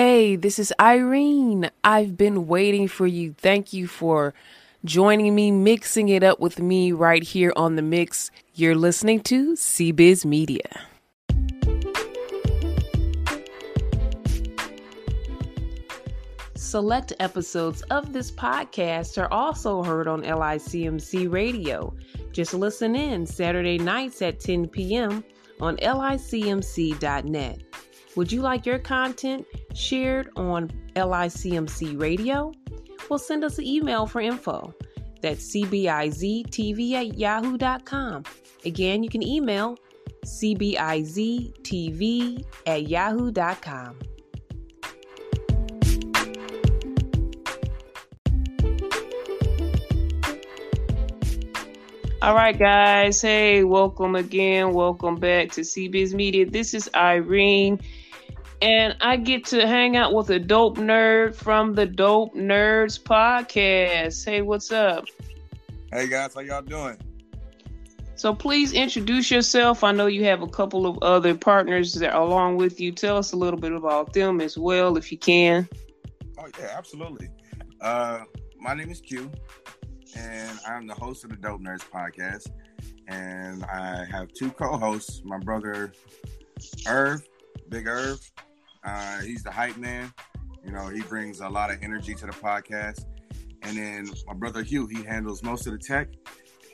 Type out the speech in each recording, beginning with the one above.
Hey, this is Irene. I've been waiting for you. Thank you for joining me, mixing it up with me right here on the mix. You're listening to CBiz Media. Select episodes of this podcast are also heard on LICMC Radio. Just listen in Saturday nights at 10 p.m. on licmc.net. Would you like your content shared on LICMC Radio? Well, send us an email for info. That's cbiztv at yahoo.com. Again, you can email cbiztv at yahoo.com. All right, guys. Hey, welcome again. Welcome back to CBiz Media. This is Irene, and I get to hang out with a dope nerd from the Dope Nerds podcast. Hey, what's up? Hey, guys. How y'all doing? So, please introduce yourself. I know you have a couple of other partners that are along with you. Tell us a little bit about them as well, if you can. Oh, yeah, absolutely. Uh, my name is Q and I'm the host of the Dope Nerds podcast. And I have two co-hosts. My brother Irv, Big Irv. Uh, he's the hype man. You know, he brings a lot of energy to the podcast. And then my brother Hugh, he handles most of the tech.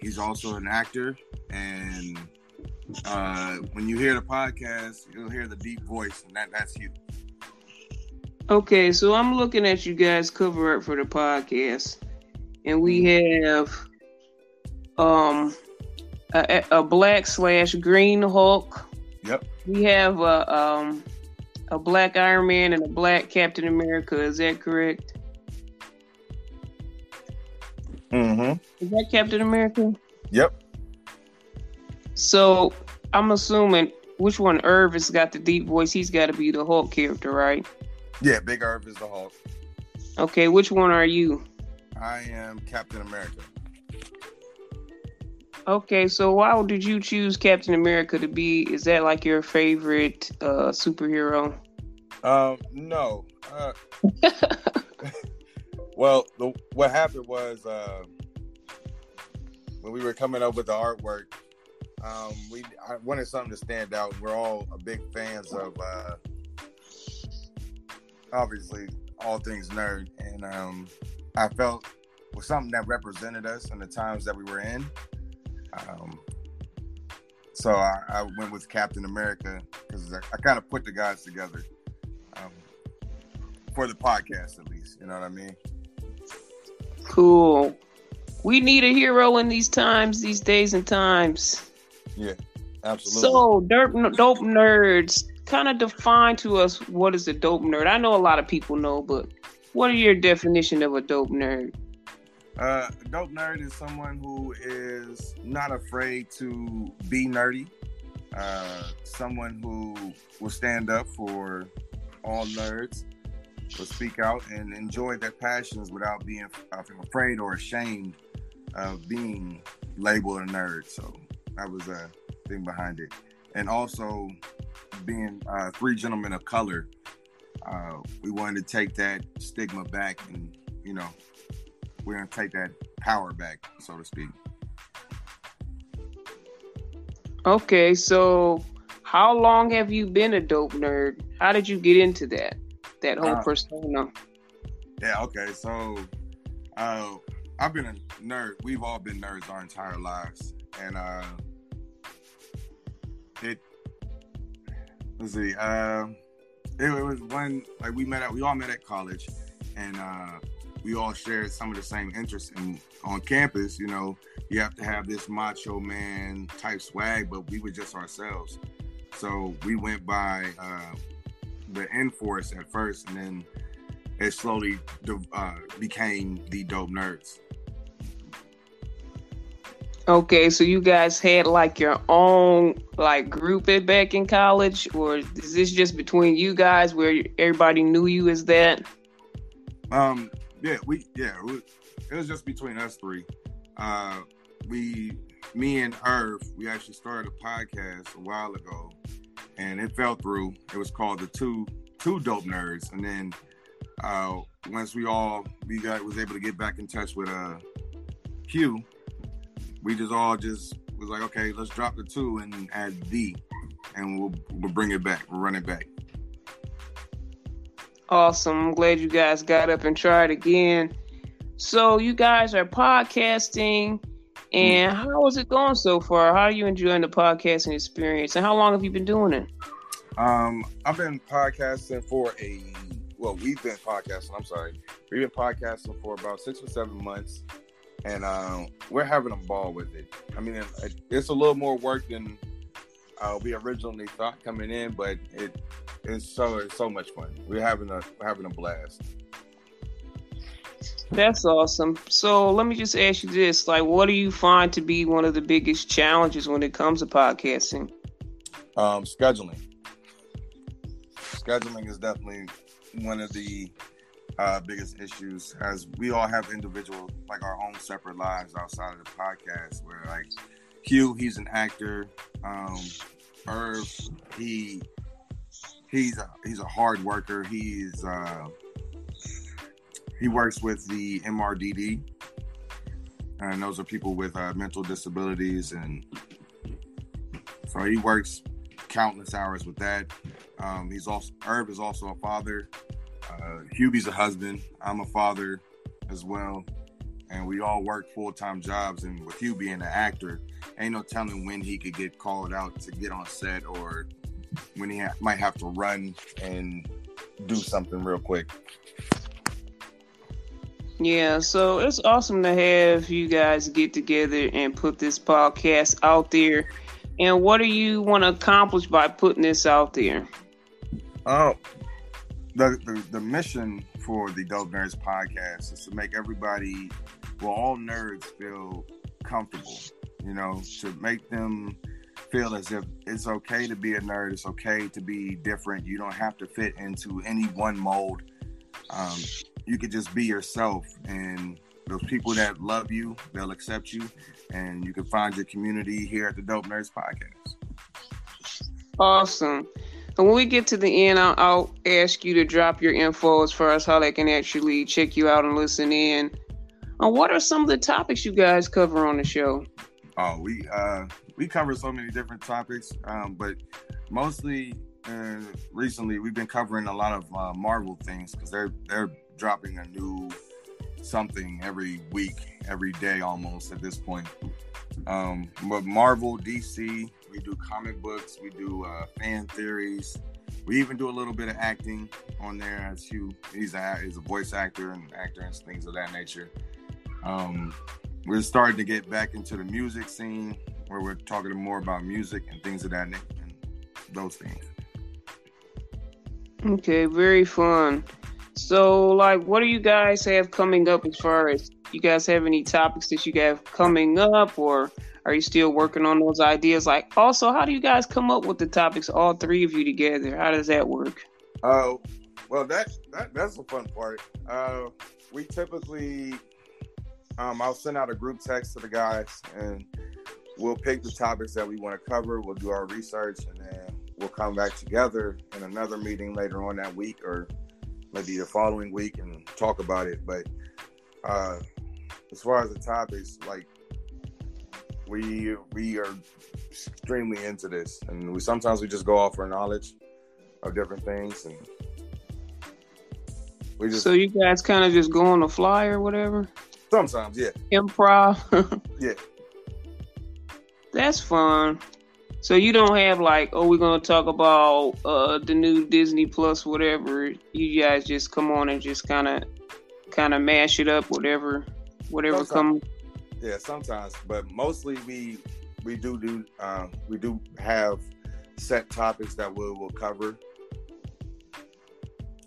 He's also an actor. And uh, when you hear the podcast, you'll hear the deep voice, and that, that's Hugh. Okay, so I'm looking at you guys cover art for the podcast and we have um a, a black slash green Hulk. Yep. We have a um a black Iron Man and a black Captain America. Is that correct? Mm-hmm. Is that Captain America? Yep. So I'm assuming which one Irv has got the deep voice. He's got to be the Hulk character, right? Yeah, Big Irv is the Hulk. Okay, which one are you? I am Captain America. Okay, so why did you choose Captain America to be? Is that like your favorite uh, superhero? Um, no. Uh, well, the, what happened was uh, when we were coming up with the artwork, um, we I wanted something to stand out. We're all big fans of uh, obviously all things nerd, and um, I felt was something that represented us in the times that we were in. Um, so I, I, went with Captain America because I, I kind of put the guys together um, for the podcast, at least. You know what I mean? Cool. We need a hero in these times, these days and times. Yeah, absolutely. So, dope, dope nerds, kind of define to us what is a dope nerd. I know a lot of people know, but what are your definition of a dope nerd? Uh, dope nerd is someone who is not afraid to be nerdy. Uh, someone who will stand up for all nerds, will speak out and enjoy their passions without being afraid or ashamed of being labeled a nerd. So that was a thing behind it. And also being uh, three gentlemen of color uh, we wanted to take that stigma back and you know we're gonna take that power back so to speak. Okay so how long have you been a dope nerd? How did you get into that that whole uh, persona? Yeah okay so uh, i've been a nerd. We've all been nerds our entire lives and uh it let's see um it, it was one like we met at we all met at college, and uh, we all shared some of the same interests. And on campus, you know, you have to have this macho man type swag, but we were just ourselves. So we went by uh, the N-Force at first, and then it slowly uh, became the Dope Nerds. Okay, so you guys had like your own like group at back in college, or is this just between you guys where everybody knew you as that? Um, yeah, we yeah, it was, it was just between us three. Uh, we, me and Irv, we actually started a podcast a while ago, and it fell through. It was called the Two two dope nerds, and then uh, once we all we got was able to get back in touch with uh Q, we just all just was like, okay, let's drop the two and add D, and we'll we'll bring it back. We'll run it back. Awesome. I'm glad you guys got up and tried again. So you guys are podcasting, and mm. how is it going so far? How are you enjoying the podcasting experience, and how long have you been doing it? Um, I've been podcasting for a well, we've been podcasting. I'm sorry, we've been podcasting for about six or seven months, and um, we're having a ball with it. I mean, it, it's a little more work than uh, we originally thought coming in, but it's so it's so much fun. We're having a we're having a blast. That's awesome. So let me just ask you this: like, what do you find to be one of the biggest challenges when it comes to podcasting? Um, scheduling. Scheduling is definitely one of the uh, biggest issues, as we all have individual, like our own separate lives outside of the podcast. Where like Q, he's an actor. Um, Irv, he he's a, he's a hard worker. He's uh, he works with the MRDD, and those are people with uh, mental disabilities, and so he works countless hours with that. Um, he's also Irv is also a father. Uh, Hubie's a husband. I'm a father as well, and we all work full time jobs. And with Hugh being an actor, ain't no telling when he could get called out to get on set or when he ha- might have to run and do something real quick. Yeah, so it's awesome to have you guys get together and put this podcast out there. And what do you want to accomplish by putting this out there? Oh, the, the, the mission for the Dope Nerds podcast is to make everybody, well, all nerds feel comfortable. You know, to make them feel as if it's okay to be a nerd. It's okay to be different. You don't have to fit into any one mold. Um, you could just be yourself, and those people that love you, they'll accept you, and you can find your community here at the Dope Nerds Podcast. Awesome. And when we get to the end, I'll, I'll, ask you to drop your info as far as how they can actually check you out and listen in. And what are some of the topics you guys cover on the show? Oh, we uh, we cover so many different topics, um, but mostly uh, recently we've been covering a lot of uh, Marvel things because they're they're dropping a new something every week, every day almost at this point. Um, but Marvel, DC, we do comic books, we do uh, fan theories. We even do a little bit of acting on there as Hugh. He's a he's a voice actor and actor and things of that nature. Um, we're starting to get back into the music scene where we're talking more about music and things of that nature and those things. Okay, very fun. So, like, what do you guys have coming up as far as you guys have any topics that you have coming up, or are you still working on those ideas? Like, also, how do you guys come up with the topics, all three of you together? How does that work? Oh, uh, well, that, that that's the fun part. Uh, we typically, um, I'll send out a group text to the guys, and we'll pick the topics that we want to cover. We'll do our research, and then we'll come back together in another meeting later on that week, or maybe the following week and talk about it. But uh, as far as the topics, like we we are extremely into this, and we sometimes we just go off our knowledge of different things, and we just. So you guys kind of just go on the fly or whatever. Sometimes, yeah. Improv. yeah. That's fun. So you don't have like, oh, we're gonna talk about uh, the new Disney Plus, whatever. You guys just come on and just kind of, kind of mash it up, whatever, whatever comes. Yeah, sometimes, but mostly we we do do um, we do have set topics that we will cover.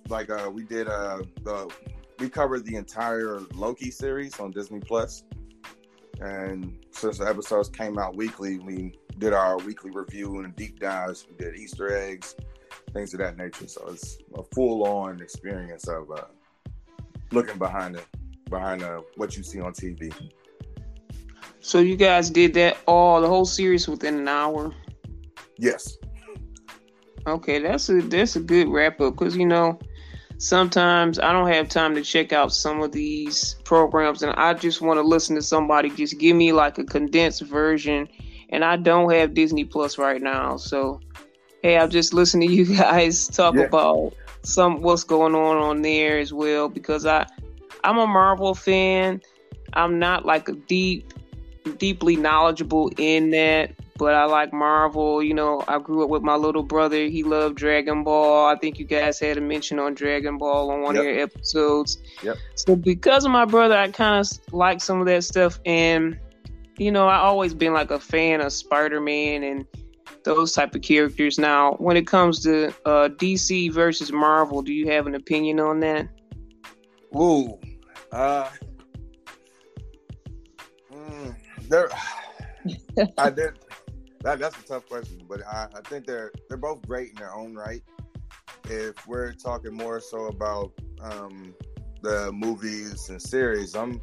Like uh, we did uh, the we covered the entire Loki series on Disney Plus, and since the episodes came out weekly, we did our weekly review and deep dives. We did Easter eggs, things of that nature. So it's a full on experience of uh, looking behind it, behind uh, what you see on TV. So you guys did that all the whole series within an hour. Yes. Okay, that's a that's a good wrap up because you know sometimes I don't have time to check out some of these programs, and I just want to listen to somebody just give me like a condensed version. And I don't have Disney Plus right now, so hey, I'm just listening to you guys talk yeah. about some what's going on on there as well because I I'm a Marvel fan. I'm not like a deep deeply knowledgeable in that but I like Marvel. You know, I grew up with my little brother. He loved Dragon Ball. I think you guys had a mention on Dragon Ball on one yep. of your episodes. Yep. So because of my brother, I kind of like some of that stuff. And you know, I always been like a fan of Spider Man and those type of characters. Now, when it comes to uh, DC versus Marvel, do you have an opinion on that? Ooh, uh, mm, there. I did. That, that's a tough question, but I, I think they're they're both great in their own right. If we're talking more so about um, the movies and series, I'm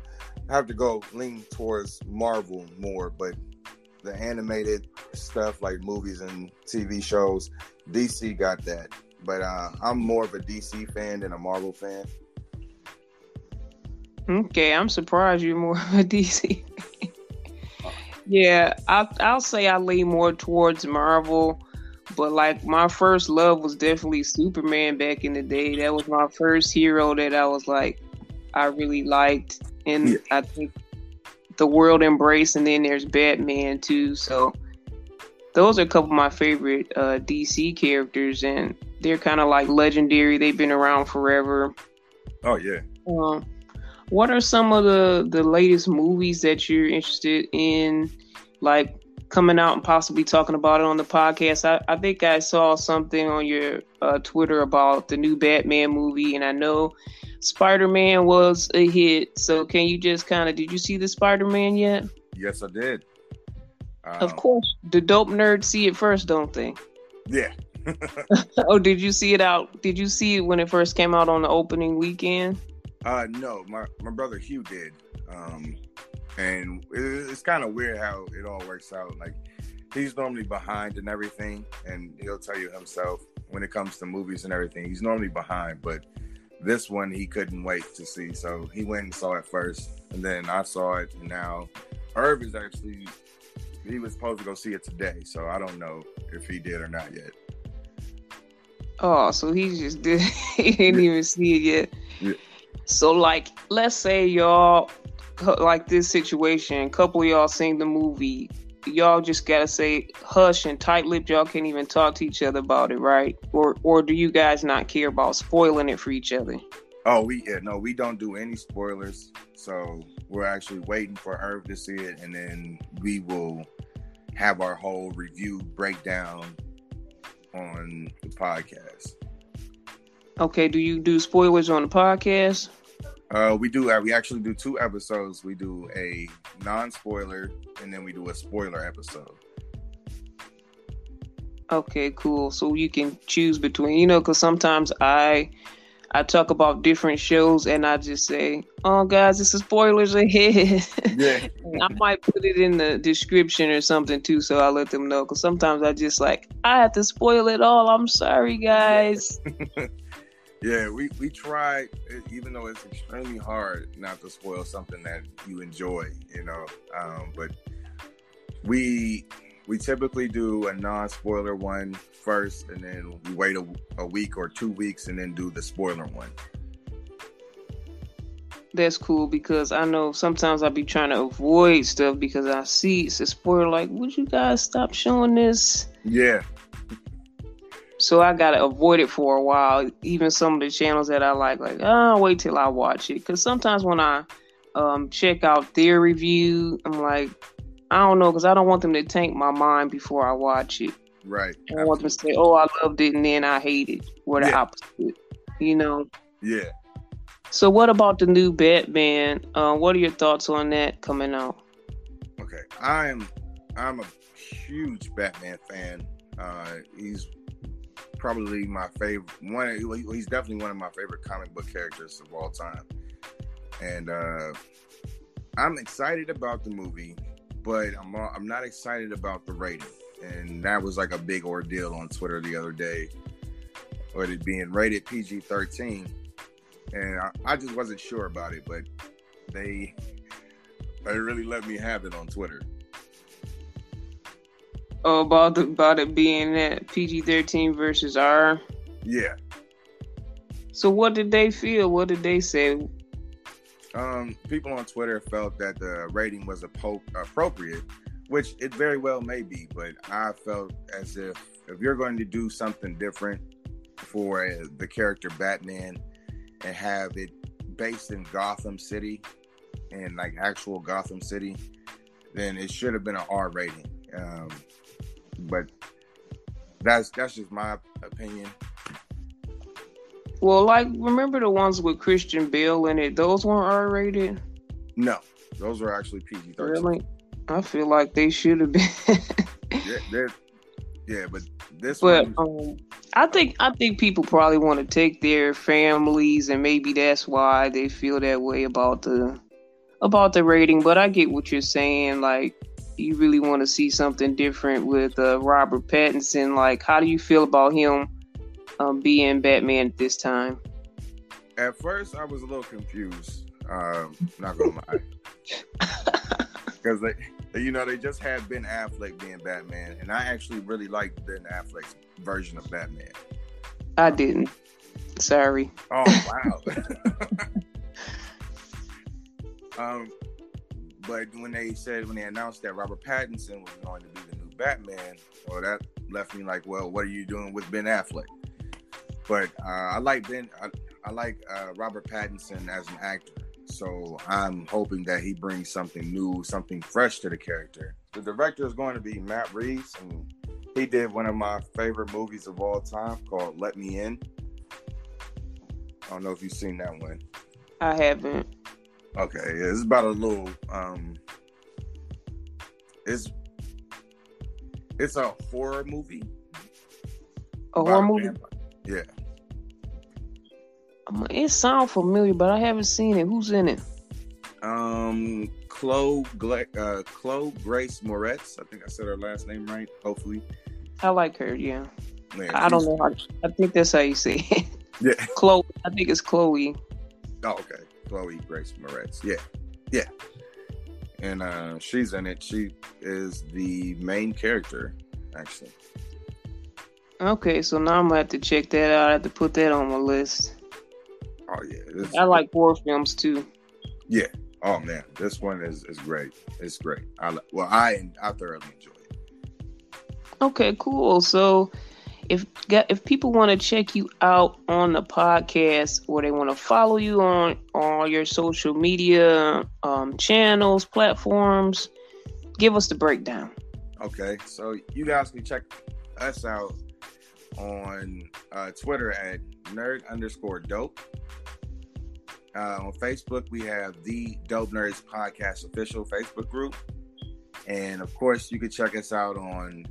I have to go lean towards Marvel more, but the animated stuff like movies and TV shows, DC got that. But uh, I'm more of a DC fan than a Marvel fan. Okay, I'm surprised you're more of a DC. Yeah, I, I'll say I lean more towards Marvel, but like my first love was definitely Superman back in the day. That was my first hero that I was like, I really liked, and yeah. I think the world embrace, and then there's Batman too. So those are a couple of my favorite uh, DC characters, and they're kind of like legendary. They've been around forever. Oh yeah. Um, what are some of the the latest movies that you're interested in like coming out and possibly talking about it on the podcast? I, I think i saw something on your uh, twitter about the new batman movie and i know spider-man was a hit. So can you just kind of did you see the spider-man yet? Yes i did. Um, of course. The dope nerds see it first don't they? Yeah. Oh did you see it out did you see it when it first came out on the opening weekend uh, no, my my brother Hugh did, um, and it, it's kind of weird how it all works out. Like he's normally behind and everything, and he'll tell you himself when it comes to movies and everything. He's normally behind, but this one he couldn't wait to see, so he went and saw it first, and then I saw it, and now Irv is actually he was supposed to go see it today, so I don't know if he did or not yet. Oh, so he just did. he didn't even see it yet. Yeah. So, like, let's say y'all, like this situation, a couple y'all seen the movie. Y'all just gotta say hush and tight lipped. Y'all can't even talk to each other about it, right? Or, or do you guys not care about spoiling it for each other? Oh, we yeah, no, we don't do any spoilers. So we're actually waiting for Irv to see it, and then we will have our whole review breakdown on the podcast. Okay, do you do spoilers on the podcast? Uh, we do. Uh, we actually do two episodes. We do a non-spoiler, and then we do a spoiler episode. Okay, cool. So you can choose between, you know, because sometimes I I talk about different shows and I just say, "Oh, guys, this is spoilers ahead." Yeah. I might put it in the description or something too, so I let them know. Because sometimes I just like I have to spoil it all. I'm sorry, guys. Yeah, we we try, even though it's extremely hard not to spoil something that you enjoy, you know. Um, but we we typically do a non-spoiler one first, and then we wait a, a week or two weeks, and then do the spoiler one. That's cool because I know sometimes I'll be trying to avoid stuff because I see it's a spoiler. Like, would you guys stop showing this? Yeah, so I gotta avoid it for a while. Even some of the channels that I like, like oh, wait till I watch it. Because sometimes when I um, check out their review, I'm like, I don't know, because I don't want them to tank my mind before I watch it. Right. I don't want them to say, "Oh, I loved it," and then I hate it, or the yeah. opposite. You know. Yeah. So, what about the new Batman? Uh, what are your thoughts on that coming out? Okay, I am. I'm a huge Batman fan. Uh, he's probably my favorite one. He's definitely one of my favorite comic book characters of all time, and uh, I'm excited about the movie, but I'm I'm not excited about the rating. and that was like a big ordeal on Twitter the other day, with it being rated PG thirteen, and I, I just wasn't sure about it, but they they really let me have it on Twitter. Oh, about the, about it being that PG thirteen versus R. Yeah. So what did they feel? What did they say? Um, people on Twitter felt that the rating was appropriate, which it very well may be, but I felt as if if you're going to do something different for uh, the character Batman and have it based in Gotham City and like actual Gotham City, then it should have been an R rating. Um, but that's that's just my opinion. Well, like remember the ones with Christian Bale in it? Those weren't R rated. No, those were actually PG thirteen. Really? I feel like they should have been. yeah, yeah, but this but one... um, I think I think people probably want to take their families, and maybe that's why they feel that way about the about the rating. But I get what you're saying. Like, you really want to see something different with uh, Robert Pattinson. Like, how do you feel about him um, being Batman at this time? At first, I was a little confused. Um, not gonna lie, because they, you know, they just had Ben Affleck being Batman, and I actually really liked Ben Affleck's version of Batman. I didn't. Sorry. Oh wow. um, but when they said when they announced that Robert Pattinson was going to be the new Batman, well, that left me like, well, what are you doing with Ben Affleck? But uh, I like Ben. I, I like uh, Robert Pattinson as an actor, so I'm hoping that he brings something new, something fresh to the character. The director is going to be Matt Reeves, and he did one of my favorite movies of all time called Let Me In. I don't know if you've seen that one. I haven't. Okay, yeah, it's about a little um it's it's a horror movie. A horror movie? Yeah. Um, it sounds familiar, but I haven't seen it. Who's in it? Um, Chloe, uh, Chloe Grace Moretz. I think I said her last name right. Hopefully, I like her. Yeah, Man, I don't know. How, I think that's how you say it. Yeah, Chloe. I think it's Chloe. Oh, okay. Chloe Grace Moretz. Yeah, yeah. And uh, she's in it. She is the main character, actually. Okay, so now I'm gonna have to check that out. I have to put that on my list. Oh yeah, I like horror films too. Yeah. Oh man, this one is is great. It's great. I well, I I thoroughly enjoy it. Okay, cool. So if if people want to check you out on the podcast or they want to follow you on on your social media um, channels platforms give us the breakdown. Okay so you guys can check us out on uh, twitter at nerd underscore dope. Uh, on facebook we have the dope nerds podcast official facebook group. And of course you can check us out on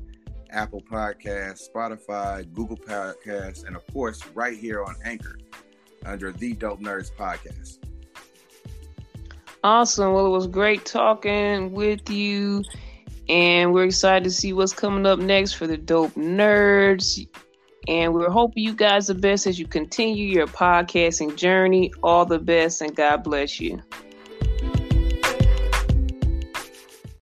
Apple Podcasts, Spotify, Google Podcasts, and of course, right here on Anchor under the Dope Nerds Podcast. Awesome. Well, it was great talking with you. And we're excited to see what's coming up next for the Dope Nerds. And we're hoping you guys the best as you continue your podcasting journey. All the best, and God bless you.